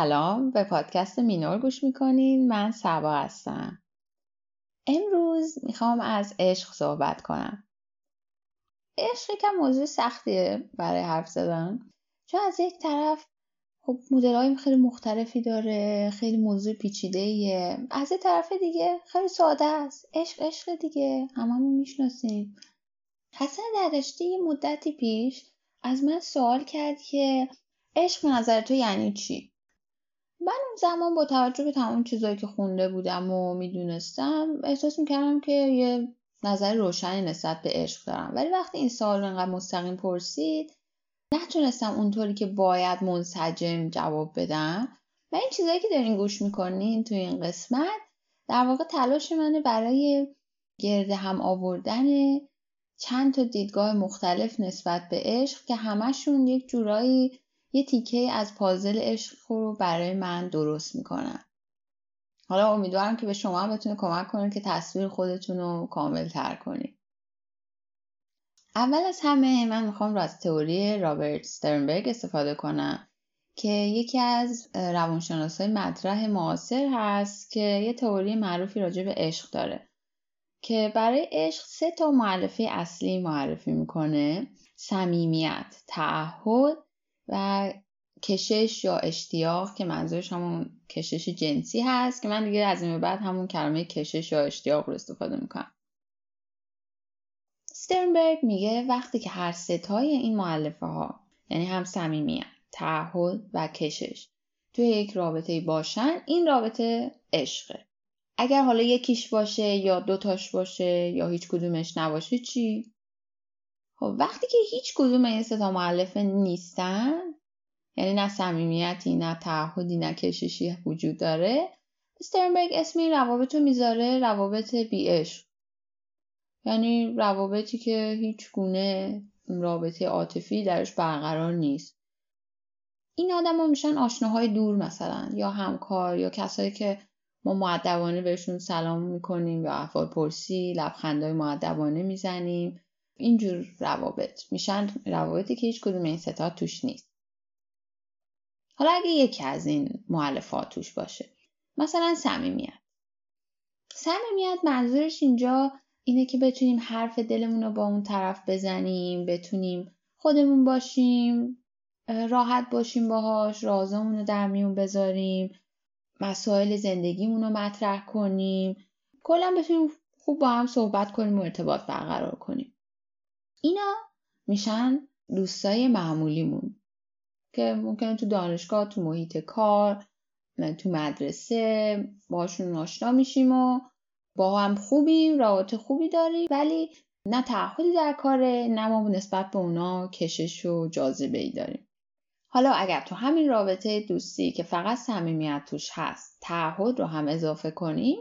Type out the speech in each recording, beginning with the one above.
سلام به پادکست مینور گوش می‌کنین. من سبا هستم. امروز می‌خوام از عشق صحبت کنم. عشق یکم موضوع سختیه برای حرف زدن. چون از یک طرف خب مدل خیلی مختلفی داره خیلی موضوع پیچیده ایه از یک طرف دیگه خیلی ساده است. عشق عشق دیگه. هممون می‌شناسیم. حسن دردشتی یه مدتی پیش از من سوال کرد که عشق نظر تو یعنی چی؟ من اون زمان با توجه به تمام چیزهایی که خونده بودم و می‌دونستم احساس می‌کردم که یه نظر روشنی نسبت به عشق دارم. ولی وقتی این سوال رو انقدر مستقیم پرسید نتونستم اونطوری که باید منسجم جواب بدم. و این چیزهایی که دارین گوش می‌کنین توی این قسمت در واقع تلاش منه برای گرده هم آوردن چند تا دیدگاه مختلف نسبت به عشق که همشون یک جورایی یه تیکه از پازل عشق رو برای من درست می‌کنن. حالا امیدوارم که به شما هم بتونه کمک کنه که تصویر خودتون رو کامل تر کنید. اول از همه من می‌خوام از تئوری رابرت سترنبرگ استفاده کنم که یکی از روانشناسای مطرح معاصر هست که یه تئوری معروفی راجع به عشق داره که برای عشق سه تا معلفه اصلی معرفی می‌کنه. صمیمیت تعهد و کشش یا اشتیاق که منظورش همون کشش جنسی هست که من دیگه از این بعد همون کلمه کشش یا اشتیاق رو استفاده می‌کنم. سترنبرگ میگه وقتی که هر ستای این معلفه ها یعنی هم صمیمیت تعهد و کشش توی یک رابطه باشن این رابطه عشقه. اگر حالا یکیش باشه یا دوتاش باشه یا هیچ کدومش نباشه چی؟ خب وقتی که هیچ کدوم این ستا معلفه نیستن یعنی نه صمیمیتی نه تعهدی نه کششی وجود داره استرنبرگ اسم این روابط رو می‌ذاره روابط بیعشق. یعنی روابطی که هیچ گونه رابطه عاطفی درش برقرار نیست. این آدم ها میشن آشناهای دور مثلا یا همکار یا کسایی که ما معدبانه بهشون سلام می‌کنیم یا احوال پرسی لبخندهای معدبانه می‌زنیم. اینجور روابط میشن روابطی که هیچ کدوم این ستا توش نیست. حالا اگه یکی از این معلفات توش باشه مثلا صمیمیت. صمیمیت منظورش اینجا اینه که بتونیم حرف دلمون رو با اون طرف بزنیم بتونیم خودمون باشیم راحت باشیم باهاش رازمون رو در میون بذاریم مسائل زندگیمون رو مطرح کنیم. کلا بتونیم خوب با هم صحبت کنیم و ارتباط برقرار کنیم. اینا میشن دوستای معمولیمون که ممکنه تو دانشگاه تو محیط کار تو مدرسه باشون آشنا میشیم و با هم خوبیم رابطه خوبی داریم ولی نه تعهدی در کاره نه ما نسبت به اونا کشش و جاذبه ای داریم. حالا اگر تو همین رابطه دوستی که فقط صمیمیت توش هست تعهد رو هم اضافه کنیم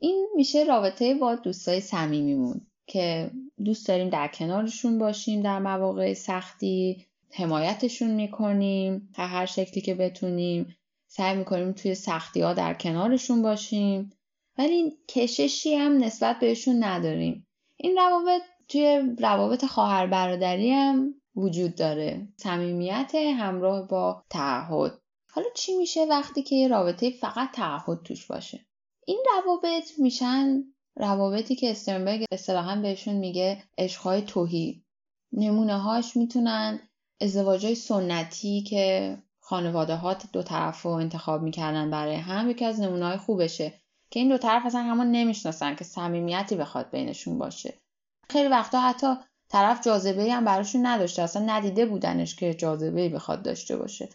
این میشه رابطه با دوستای صمیمیمون که دوست داریم در کنارشون باشیم در مواقع سختی حمایتشون می‌کنیم هر هر شکلی که بتونیم. سعی می‌کنیم توی سختی ها در کنارشون باشیم. ولی کششی هم نسبت بهشون نداریم. این روابط توی روابط خواهر برادری هم وجود داره. صمیمیت همراه با تعهد. حالا چی میشه وقتی که یه رابطه فقط تعهد توش باشه؟ این روابط میشن روابطی که استرنبرگ اصطلاحا بهشون میگه عشقهای توهی. نمونه هاش می‌تونن ازدواج سنتی که خانواده ها دو طرف رو انتخاب می‌کردن برای هم یکی از نمونه های خوبشه که این دو طرف اصلا همون نمی‌شناسن که صمیمیتی بخواد بینشون باشه. خیلی وقتا حتی طرف جاذبه هم براشون نداشته اصلا ندیده بودنش که جاذبه بخواد داشته باشه.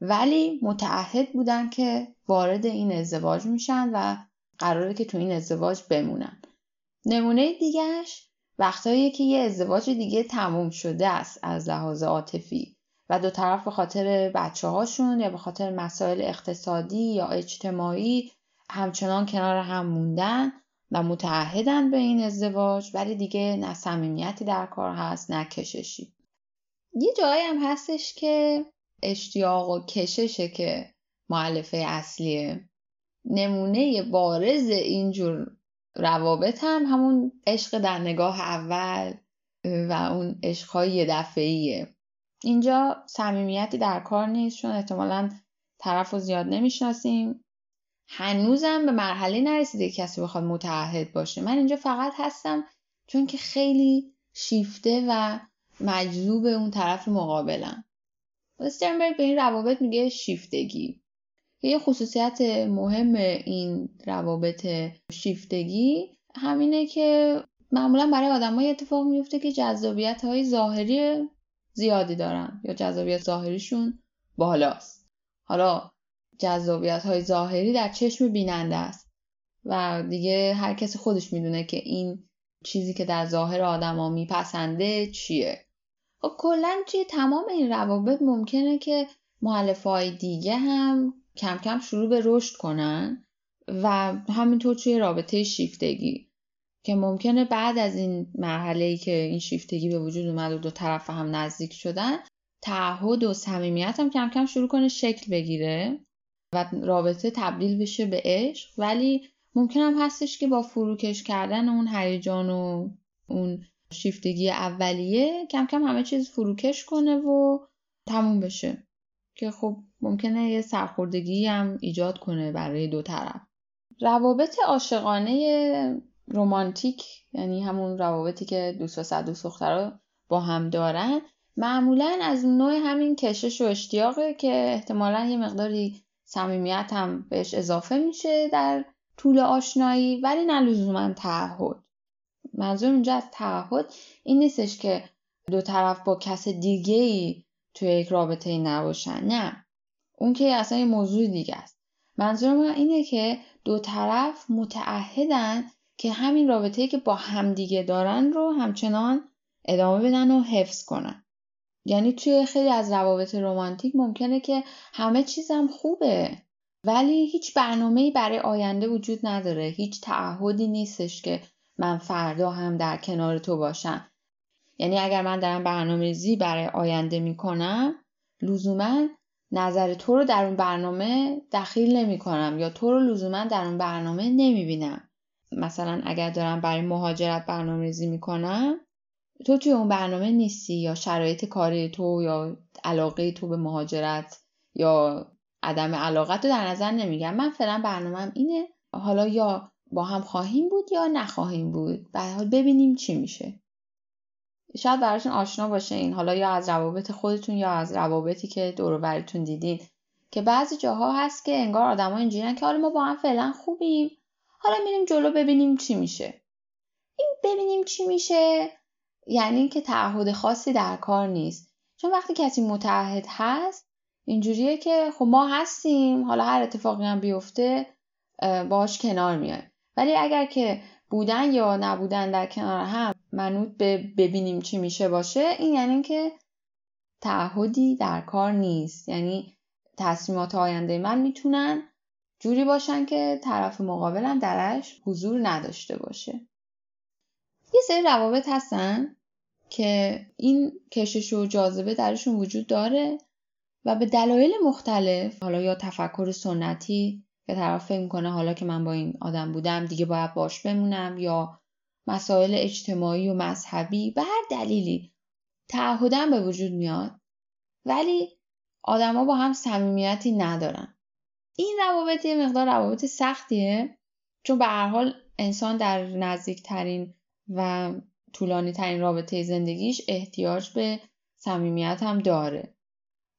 ولی متعهد بودن که وارد این ازدواج میشن و قراره که تو این ازدواج بمونن. نمونه دیگهش وقتایی که یه ازدواج دیگه تموم شده است از لحاظ عاطفی و دو طرف به خاطر بچه هاشون یا به خاطر مسائل اقتصادی یا اجتماعی همچنان کنار هم موندن و متعهدن به این ازدواج ولی دیگه نه صمیمیتی در کار هست نه کششی. یه جایی هم هستش که اشتیاق و کششه که معلفه اصلیه. نمونه بارز اینجور روابط هم همون عشق در نگاه اول و اون عشقهای یه دفعیه اینجا صمیمیتی در کار نیست چون احتمالا طرف رو زیاد نمی‌شناسیم. هنوزم به مرحله نرسیده کسی بخواد متعهد باشه. من اینجا فقط هستم چون که خیلی شیفته و مجذوب اون طرف مقابلم. استرنبرگ به این روابط میگه شیفتگی. یه خصوصیت مهم این روابط شیفتگی همینه که معمولا برای آدمای اتفاق میفته که جذابیت های ظاهری زیادی دارن یا جذابیت ظاهریشون بالاست. حالا جذابیت های ظاهری در چشم بیننده است و دیگه هر کسی خودش می‌دونه که این چیزی که در ظاهر آدما میپسنده چیه. خب کلا توی تمام این روابط ممکنه که معلف های دیگه هم کم کم شروع به رشد کنن و همینطور توی رابطه شیفتگی که ممکنه بعد از این مرحله ای که این شیفتگی به وجود اومد و دو طرف هم نزدیک شدن تعهد و صمیمیت هم کم کم شروع کنه شکل بگیره و رابطه تبدیل بشه به عشق. ولی ممکن هم هستش که با فروکش کردن اون هیجان و اون شیفتگی اولیه کم کم همه چیز فروکش کنه و تموم بشه. که خب ممکنه یه سرخوردگی هم ایجاد کنه برای دو طرف. روابط عاشقانه رومانتیک یعنی همون روابطی که دوست و صد دوست دخترها با هم دارن معمولا از نوع همین کشش و اشتیاقه که احتمالا یه مقداری صمیمیت هم بهش اضافه میشه در طول آشنایی ولی نه لزوما تعهد. منظور اینجا از تعهد این نیستش که دو طرف با کس دیگه ای توی یک رابطه ای نباشن نه. اون که اصلا یه موضوع دیگه است. منظور من اینه که دو طرف متعهدن که همین رابطه ای که با همدیگه دارن رو همچنان ادامه بدن و حفظ کنن. یعنی توی خیلی از روابط رمانتیک ممکنه که همه چیزم خوبه ولی هیچ برنامه‌ای برای آینده وجود نداره. هیچ تعهدی نیستش که من فردا هم در کنار تو باشم. یعنی اگر من دارم برنامه ریزی برای آینده می‌کنم لزوما نظر تو رو در اون برنامه دخیل نمی کنم یا تو رو لزوما در اون برنامه نمی بینم. مثلا اگر دارم برای مهاجرت برنامه ریزی می کنم تو توی اون برنامه نیستی یا شرایط کاری تو یا علاقه تو به مهاجرت یا عدم علاقت رو در نظر نمیگم من فعلا برنامهم اینه. حالا یا با هم خواهیم بود یا نخواهیم بود. به حال ببینیم چی میشه. شاید براشون آشنا باشه این حالا یا از روابط خودتون یا از روابطی که دور براتون دیدین. که بعضی جاها هست که انگار آدما اینجوریان که حالا ما با هم فعلا خوبیم. حالا میریم جلو ببینیم چی میشه. این ببینیم چی میشه یعنی که تعهد خاصی در کار نیست. چون وقتی کسی متعهد هست اینجوریه که خب ما هستیم حالا هر اتفاقی هم بیفته باش کنار میایم. ولی اگر که بودن یا نبودن در کنار هم منوط به ببینیم چی میشه باشه این یعنی که تعهدی در کار نیست. یعنی تصمیمات آینده من می‌تونن جوری باشن که طرف مقابلم درش حضور نداشته باشه. یه سری روابط هستن که این کشش و جاذبه درشون وجود داره و به دلایل مختلف حالا یا تفکر سنتی که طرف فکر می‌کنه حالا که من با این آدم بودم دیگه باید باش بمونم یا مسائل اجتماعی و مذهبی به هر دلیلی تعهدم به وجود میاد. ولی آدما با هم صمیمیتی ندارن. این روابط یه مقدار روابط سختیه. چون به هر حال انسان در نزدیکترین و طولانی ترین رابطه زندگیش احتیاج به صمیمیت هم داره.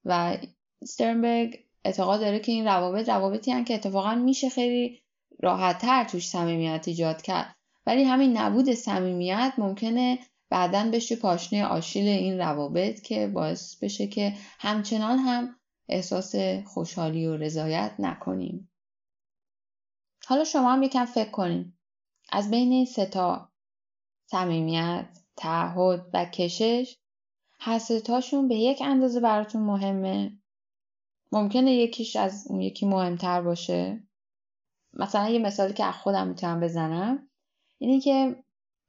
و سترنبرگ اعتقاد داره که این روابط روابطی هم که اتفاقا میشه خیلی راحتتر توش صمیمیت ایجاد کرد. ولی همین نبود صمیمیت ممکنه بعدا بشه پاشنه آشیل این روابط که باعث بشه که همچنان هم احساس خوشحالی و رضایت نکنیم. حالا شما هم یکم فکر کنیم از بین این ستا صمیمیت تعهد و کشش هر تاشون به یک اندازه براتون مهمه. ممکنه یکیش از اون یکی مهمتر باشه. مثلا یه مثالی که از خودم می‌تونم بزنم. اینه که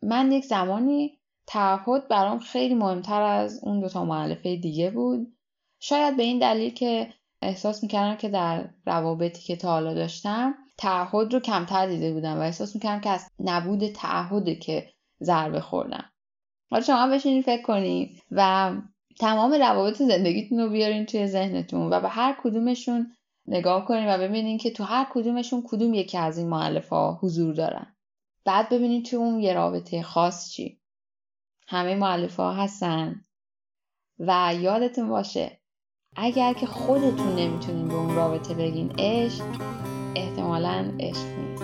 من یک زمانی تعهد برام خیلی مهمتر از اون دوتا معلفه دیگه بود. شاید به این دلیل که احساس می‌کردم که در روابطی که تا حالا داشتم تعهد رو کمتر دیده بودم و احساس می‌کردم که از نبود تعهده که ضربه خوردم. حالا شما بشینین فکر کنین و تمام روابط زندگیتون رو بیارین توی ذهنتون و به هر کدومشون نگاه کنین و ببینین که تو هر کدومشون کدوم یکی از این معلف ها حضور دارن. بعد ببینین تو اون یه رابطه خاص چی. همه معلف ها هستن. و یادتون باشه اگر که خودتون نمی‌تونین به اون رابطه بگین عشق احتمالا عشق نیست.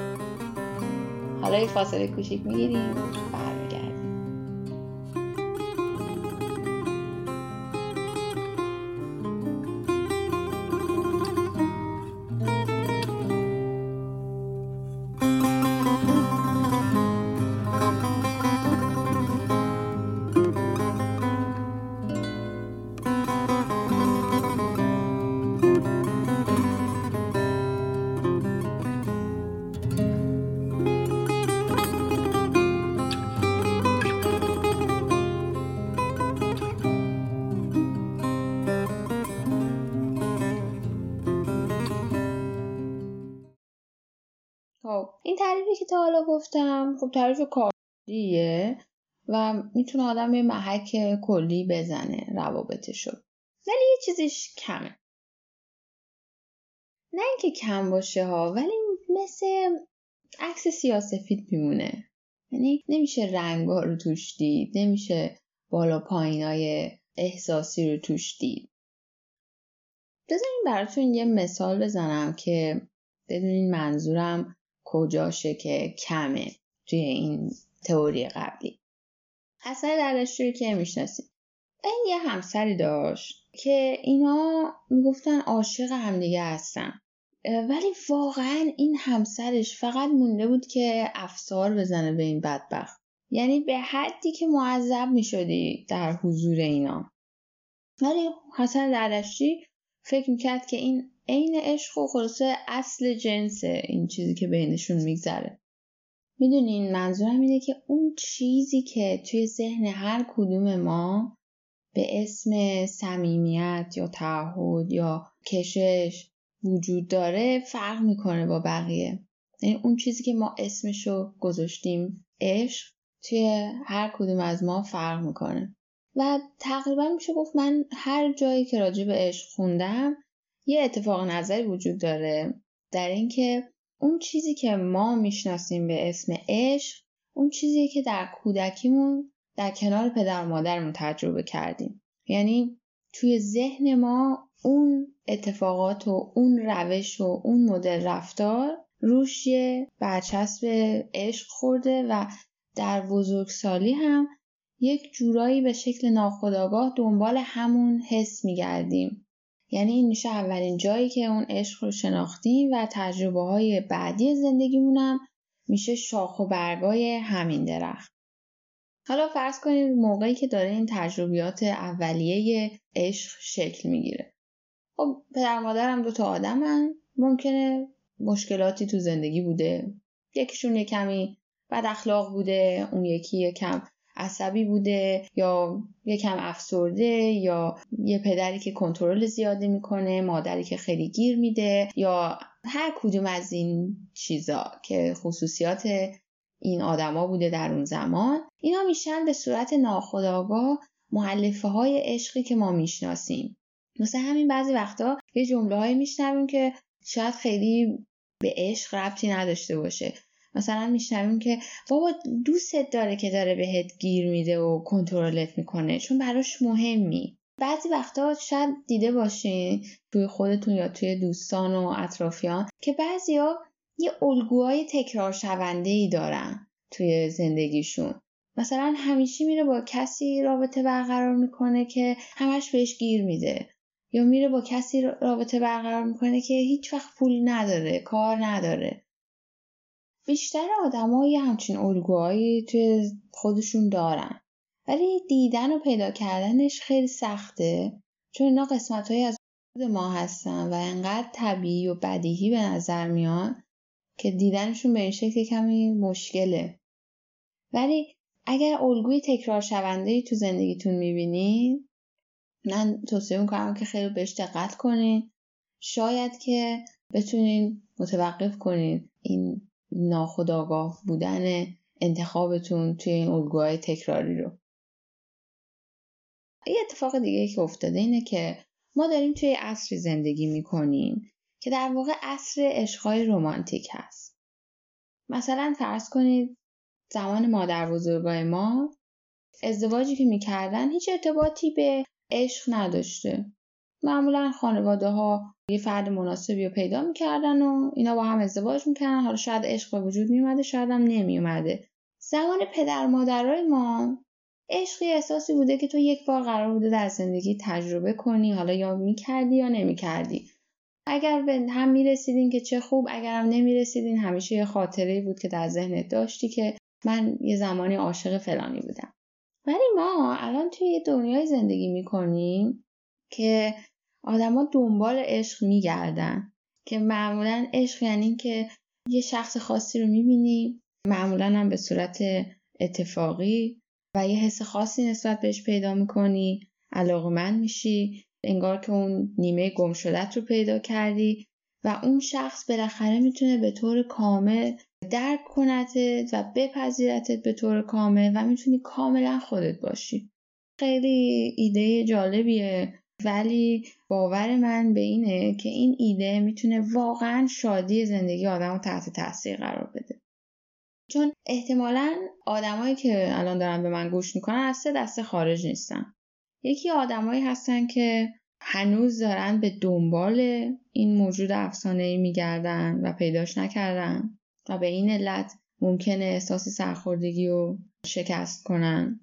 حالا یه فاصله کوچیک می‌گیریم. خب تعریفی که تا حالا گفتم خب تعریف کاریه و می‌تونه آدم یه محک کلی بزنه روابطشو. ولی یه چیزش کمه. نه اینکه کم باشه ها ولی مثل عکس سیاسفید میمونه. یعنی نمیشه رنگا رو توش دید نمیشه بالا پایینای احساسی رو توش دید. بذارین براتون یه مثال بزنم که بدونین منظورم کجاشه که کمه توی این تئوری قبلی. حسن دردشوری که می‌شناسید این یه همسری داشت که اینا می‌گفتن عاشق همدیگه هستن. ولی واقعا این همسرش فقط مونده بود که افسار بزنه به این بدبخت. یعنی به حدی که معذب می‌شدی در حضور اینا. ولی حسن دردشتی فکر می‌کرد که این عین عشق و خلاصه اصل جنس این چیزی که بینشون میگذره. می‌دونین منظورم اینه که اون چیزی که توی ذهن هر کدوم ما به اسم صمیمیت یا تعهد یا کشش وجود داره فرق می‌کنه با بقیه. یعنی اون چیزی که ما اسمشو گذاشتیم عشق توی هر کدوم از ما فرق می‌کنه. و تقریبا میشه گفت من هر جایی که راجع به عشق خوندم یه اتفاق نظری وجود داره در اینکه اون چیزی که ما می‌شناسیم به اسم عشق اون چیزی که در کودکیمون در کنار پدر و مادرمون تجربه کردیم. یعنی توی ذهن ما اون اتفاقات و اون روش و اون مدل رفتار روش یه برچسب عشق خورده و در بزرگسالی هم یک جورایی به شکل ناخودآگاه دنبال همون حس میگردیم. یعنی این میشه اولین جایی که اون عشق رو شناختیم و تجربه های بعدی زندگیمونم میشه شاخ و برگای همین درخت. حالا فرض کنید موقعی که داره این تجربیات اولیه عشق شکل می‌گیره. خب پدر مادرم دو تا آدمن ممکنه مشکلاتی تو زندگی بوده. یکیشون یه کمی بد اخلاق بوده، اون یکی یه کم عصبی بوده یا یکم افسرده یا یه پدری که کنترل زیادی می‌کنه مادری که خیلی گیر میده یا هر کدوم از این چیزا که خصوصیات این آدما بوده در اون زمان اینا میشن به صورت ناخودآگاه معلفه های عشقی که ما می‌شناسیم. مثل همین بعضی وقتا یه جمله های میشنویم که شاید خیلی به عشق ربطی نداشته باشه. مثلا میشنویم که بابا دوستت داره که داره بهت گیر میده و کنترلت می‌کنه چون براش مهمی. بعضی وقتا شاید دیده باشین توی خودتون یا توی دوستان و اطرافیان که بعضیا یه الگوهای تکرار شونده ای دارن توی زندگیشون. مثلا همیشه میره با کسی رابطه برقرار می‌کنه که همش بهش گیر میده. یا میره با کسی رابطه برقرار می‌کنه که هیچ وقت پول نداره کار نداره. بیشتر آدمایی همچین الگوهایی توی خودشون دارن. ولی دیدن و پیدا کردنش خیلی سخته. چون اینا قسمت های از ما هستن و انقدر طبیعی و بدیهی به نظر میان که دیدنشون به این شکل کمی مشکله. ولی اگر الگوی تکرار شونده تو زندگیتون می‌بینید من توصیه می‌کنم که خیلی بهش دقت کنین. شاید که بتونین متوقف کنین این ناخداگاه بودن انتخابتون توی این الگوهای تکراری رو. یه اتفاق دیگه که افتاده اینه که ما داریم توی عصری زندگی می‌کنیم که در واقع عصر عشقهای رومانتیک هست. مثلا فرض کنید زمان مادر بزرگای ما ازدواجی که می‌کردن هیچ ارتباطی به عشق نداشته. معمولا خانواده ها یه فرد مناسبی رو پیدا می‌کردن و اینا با هم ازدواج می‌کردن. حالا شاید عشق به وجود میومده شاید هم نمیومده زمان پدر مادرای ما عشقی احساسی بوده که تو یک بار قرار بوده در زندگی تجربه کنی حالا یا می‌کردی یا نمی‌کردی. اگر به هم می‌رسیدین که چه خوب اگر هم نمی‌رسیدین همیشه یه خاطره بود که در ذهنت داشتی که من یه زمانی عاشق فلانی بودم. ولی ما الان توی دنیای زندگی می‌کنیم که آدما دنبال عشق میگردن که معمولا عشق یعنی که یه شخص خاصی رو می‌بینی معمولا هم به صورت اتفاقی و یه حس خاصی نسبت بهش پیدا می‌کنی علاقمند میشی انگار که اون نیمه گم شدت رو پیدا کردی و اون شخص بالاخره می‌تونه به طور کامل درک کنتت و بپذیرتت به طور کامل و می‌تونی کاملا خودت باشی. خیلی ایده جالبیه ولی باور من به اینه که این ایده می‌تونه واقعا شادی زندگی آدم رو تحت تاثیر قرار بده. چون احتمالا آدمایی که الان دارن به من گوش می‌کنن از سه دسته خارج نیستن. یکی آدمایی هستن که هنوز دارن به دنبال این موجود افسانه ای میگردن و پیداش نکردن و به این علت ممکنه احساس سرخوردگی رو شکست کنن.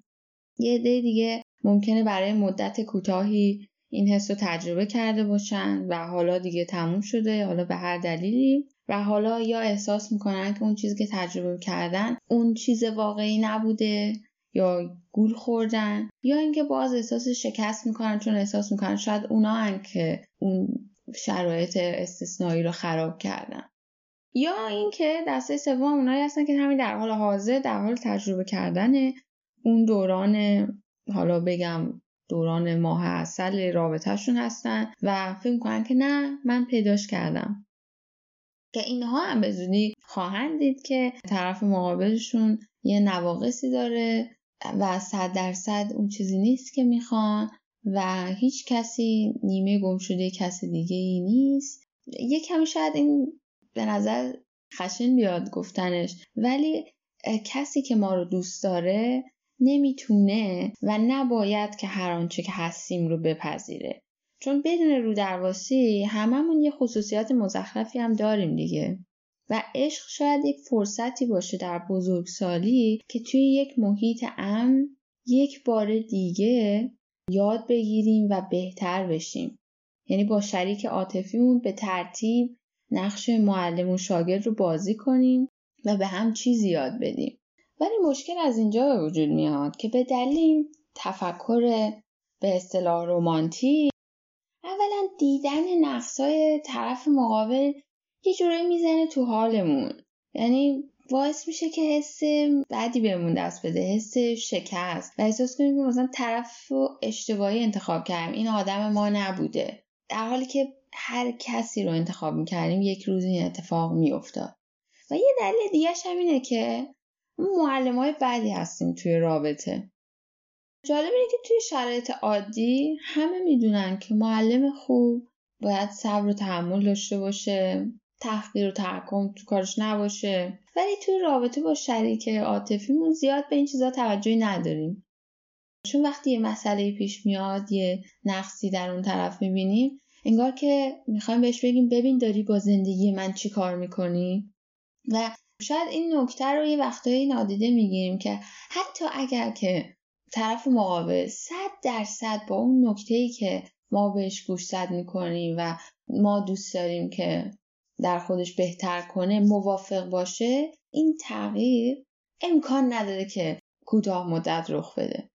یه عده دیگه ممکنه برای مدت کوتاهی این حس رو تجربه کرده باشن و حالا دیگه تموم شده حالا به هر دلیلی. و حالا یا احساس می‌کنن که اون چیزی که تجربه کردن اون چیز واقعی نبوده یا گول خوردن یا اینکه باز احساس شکست می‌کنن چون احساس می‌کنن شاید اونا که اون شرایط استثنایی رو خراب کردن. یا اینکه دسته سوم اونایی هستن که همین در حال حاضر در حال تجربه کردن اون دوران حالا بگم دوران ماه اصل رابطهشون هستن و فکر کنن که نه من پیداش کردم. که اینها هم به زودی خواهند دید که طرف مقابلشون یه نواقصی داره و صد درصد اون چیزی نیست که می‌خوان و هیچ کسی نیمه گم شده کس دیگه ای نیست. یه کمی شاید این به نظر خشن بیاد گفتنش ولی کسی که ما رو دوست داره نمی‌تونه و نباید که هر آنچه که هستیم رو بپذیره. چون بدون رو درواسی هممون یه خصوصیات مزخرفی هم داریم دیگه. و عشق شاید یک فرصتی باشه در بزرگسالی که توی یک محیط امن یک بار دیگه یاد بگیریم و بهتر بشیم. یعنی با شریک عاطفیمون به ترتیب نقش معلم و شاگرد رو بازی کنیم و به هم چیزی یاد بدیم. ولی مشکل از اینجا به وجود میاد که به دلیل تفکر به اصطلاح رومانتیک اولا دیدن نقصای طرف مقابل یه جورایی می‌زنه تو حالمون. یعنی باعث میشه که حس بدی بهمون دست بده حس شکست. و احساس کنیم که مثلا طرف رو اشتباهی انتخاب کردیم. این آدم ما نبوده. در حالی که هر کسی رو انتخاب می‌کردیم یک روز این اتفاق میافتاد. و یه دلیل دیگه هم اینه که معلم های بدی هستیم توی رابطه. جالب اینه که توی شرایط عادی همه می‌دونن که معلم خوب باید صبر و تحمل داشته باشه تحقیر و تحکم تو کارش نباشه. ولی توی رابطه با شریک عاطفیمون زیاد به این چیزا توجهی نداریم. چون وقتی یه مسئله پیش میاد یه نقصی در اون طرف می‌بینیم انگار که می‌خوایم بهش بگیم ببین داری با زندگی من چی کار می‌کنی؟ و شاید این نکته رو یه وقتایی نادیده می‌گیریم که حتی اگر که طرف مقابل صد درصد با اون نکته که ما بهش گوشزد می‌کنیم و ما دوست داریم که در خودش بهتر کنه موافق باشه این تغییر امکان نداره که کوتاه مدت رخ بده.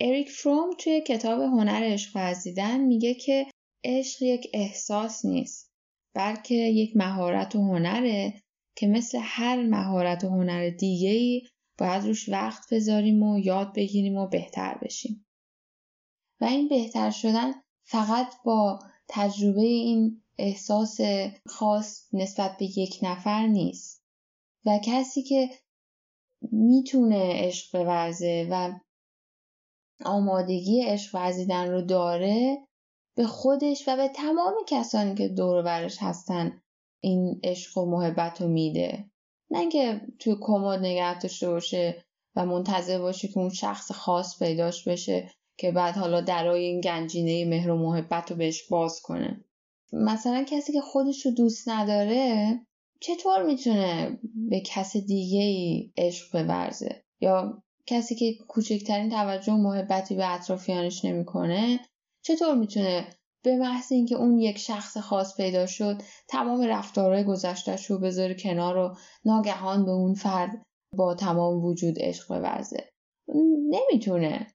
اریک فروم توی کتاب هنر عشق ورزیدن میگه که عشق یک احساس نیست بلکه یک مهارت و هنره که مثل هر مهارت و هنر دیگه ای باید روش وقت بذاریم و یاد بگیریم و بهتر بشیم. و این بهتر شدن فقط با تجربه این احساس خاص نسبت به یک نفر نیست. و کسی که می‌تونه عشق بورزه و آمادگی عشق ورزیدن رو داره به خودش و به تمام کسانی که دور برش هستن این عشق و محبت رو میده. نه اینکه توی کمد نگه داشته باشه و منتظر باشه که اون شخص خاص پیداش بشه که بعد حالا درای این گنجینه مهر و محبت رو بهش باز کنه. مثلا کسی که خودش رو دوست نداره چطور می‌تونه به کس دیگه ای عشق بورزه؟ یا کسی که کوچکترین توجه و محبتی به اطرافیانش نمی‌کنه چطور می‌تونه به محض اینکه اون یک شخص خاص پیدا شد تمام رفتارهای گذشتهش رو بذاره کنار و ناگهان به اون فرد با تمام وجود عشق بورزه. نمی‌تونه.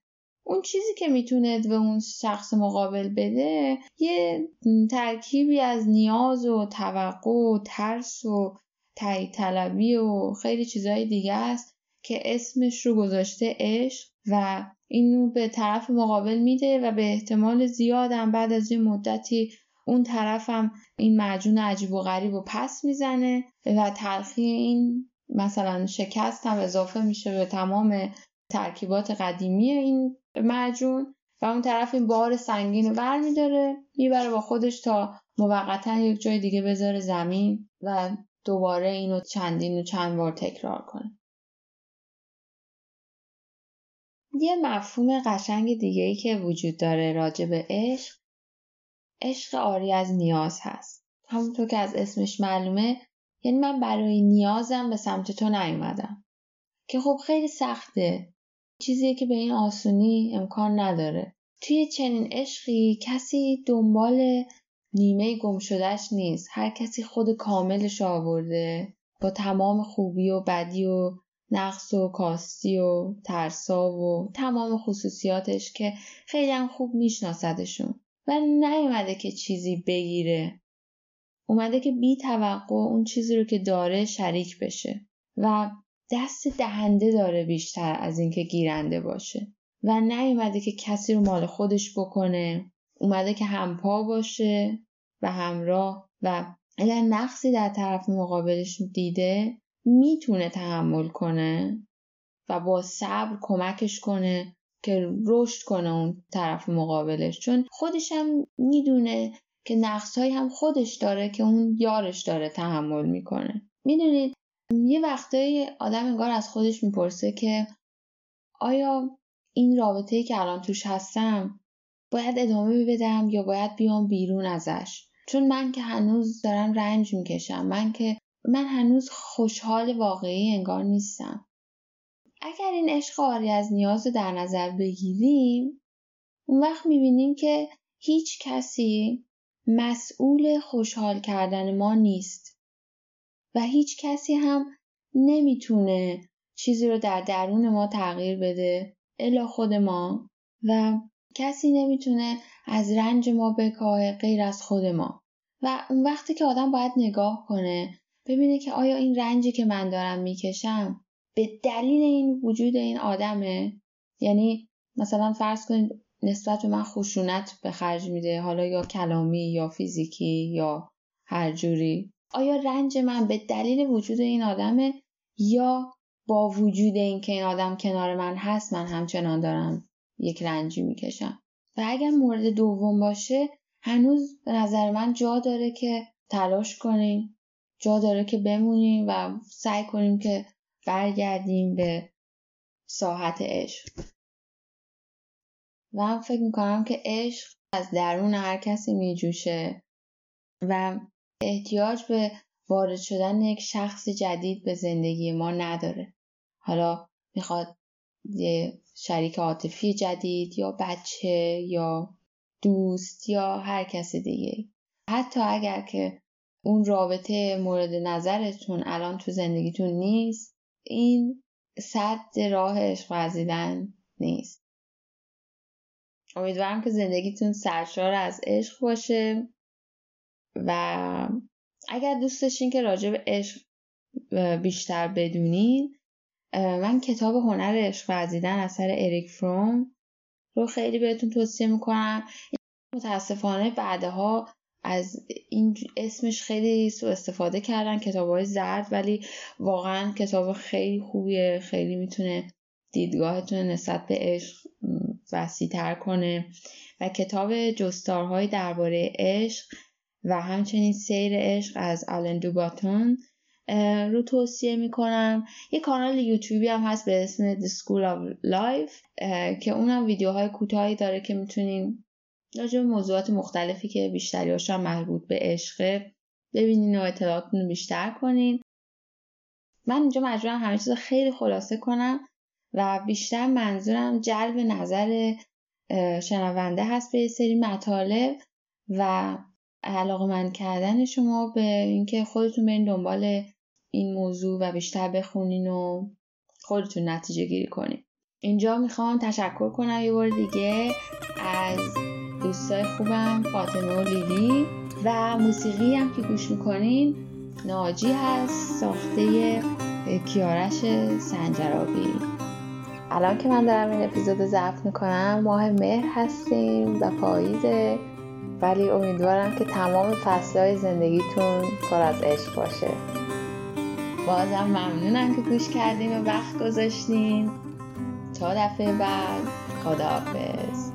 اون چیزی که می‌تونه به اون شخص مقابل بده یه ترکیبی از نیاز و توقع و ترس و تایید طلبی و خیلی چیزهای دیگه است. که اسمش رو گذاشته عشق و اینو به طرف مقابل میده و به احتمال زیادم بعد از یه مدتی اون طرفم این معجون عجیب و غریب و پس می‌زنه و تلخی این مثلا شکست هم اضافه میشه به تمام ترکیبات قدیمی این معجون و اون طرف این بار سنگین رو بر میداره می‌بره با خودش تا موقتا یک جای دیگه بذاره زمین و دوباره اینو چندین و چند بار تکرار کنه. یه مفهوم قشنگ دیگه ای که وجود داره راجع به عشق عشق آری از نیاز هست. همونطور که از اسمش معلومه یعنی من برای نیازم به سمت تو نیومدم. که خب خیلی سخته. چیزیه که به این آسونی امکان نداره. توی چنین عشقی کسی دنبال نیمه گم شدهش نیست. هر کسی خود کاملش آورده با تمام خوبی و بدی و نقص و کاستی و ترسا و تمام خصوصیاتش که خیلی هم خوب میشناسدشون. و نیومده که چیزی بگیره. اومده که بی توقع اون چیزی رو که داره شریک بشه و دست دهنده داره بیشتر از اینکه گیرنده باشه. و نیومده که کسی رو مال خودش بکنه. اومده که همپا باشه و همراه و اگر نقصی در طرف مقابلش دیده می‌تونه تحمل کنه و با صبر کمکش کنه که رشد کنه اون طرف مقابلش. چون خودش هم می‌دونه که نقصهایی هم خودش داره که اون یارش داره تحمل می‌کنه. می‌دونید یه وقتایی آدم انگار از خودش می‌پرسه که آیا این رابطه که الان توش هستم باید ادامه بدم یا باید بیام بیرون ازش؟ چون من که هنوز دارم رنج می‌کشم من که من هنوز خوشحال واقعی انگار نیستم. اگر این عشق آری از نیاز در نظر بگیریم اون وقت می‌بینیم که هیچ کسی مسئول خوشحال کردن ما نیست و هیچ کسی هم نمی‌تونه چیزی رو در درون ما تغییر بده الا خود ما. و کسی نمی‌تونه از رنج ما بکاه غیر از خود ما. و اون وقتی که آدم باید نگاه کنه ببینه که آیا این رنجی که من دارم می‌کشم به دلیل این وجود این آدمه؟ یعنی مثلا فرض کنید نسبت به من خشونت به خرج میده حالا یا کلامی یا فیزیکی یا هر جوری. آیا رنج من به دلیل وجود این آدمه یا با وجود اینکه این آدم کنار من هست من همچنان دارم یک رنجی می‌کشم؟ و اگر مورد دوم باشه هنوز به نظر من جا داره که تلاش کنیم جا داره که بمونیم و سعی کنیم که برگردیم به ساحت عشق. و هم فکر می‌کنم که عشق از درون هر کسی میجوشه و احتیاج به وارد شدن یک شخص جدید به زندگی ما نداره. حالا می‌خواد یه شریک عاطفی جدید یا بچه یا دوست یا هر کس دیگه حتی اگر که اون رابطه مورد نظرتون الان تو زندگیتون نیست؟ این صد راه عشق ورزیدن نیست. امیدوارم که زندگیتون سرشار از عشق باشه و اگر دوست داشتین که راجع به عشق بیشتر بدونین من کتاب هنر عشق ورزیدن اثر اریک فروم رو خیلی بهتون توصیه می‌کنم. متاسفانه بعدها از این اسمش خیلی سو استفاده کردن کتاب های زرد ولی واقعا کتاب خیلی خوبیه خیلی می‌تونه دیدگاهتون نسبت به عشق وسیع تر کنه. و کتاب جستارهای درباره عشق و همچنین سیر عشق از آلن دوباتون رو توصیه می‌کنم. یه کانال یوتیوبی هم هست به اسم The School of Life که اونم ویدیوهای کوتاهی داره که می‌تونین راجع به موضوعات مختلفی که بیشتری هاشون مربوط به عشقه ببینین و اطلاعاتتون بیشتر کنین. من اینجا مجبورم همه چیز خیلی خلاصه کنم و بیشتر منظورم جلب نظر شنونده هست به سری مطالب و علاقه من کردن شما به اینکه خودتون برین دنبال این موضوع و بیشتر بخونین و خودتون نتیجه گیری کنین. اینجا می‌خوام تشکر کنم یه بار دیگه از دوستای خوبم فاطمه و لیلی و موسیقی هم که گوش می‌کنین ناجی هست ساخته کیارش سنجرابی. الان که من دارم این اپیزود ضبط می‌کنم ماه مهر هستیم و پاییزه. ولی امیدوارم که تمام فصلهای زندگیتون پر از عشق باشه. بازم ممنونم که گوش کردیم و وقت گذاشتین. تا دفعه بعد خداحافظ.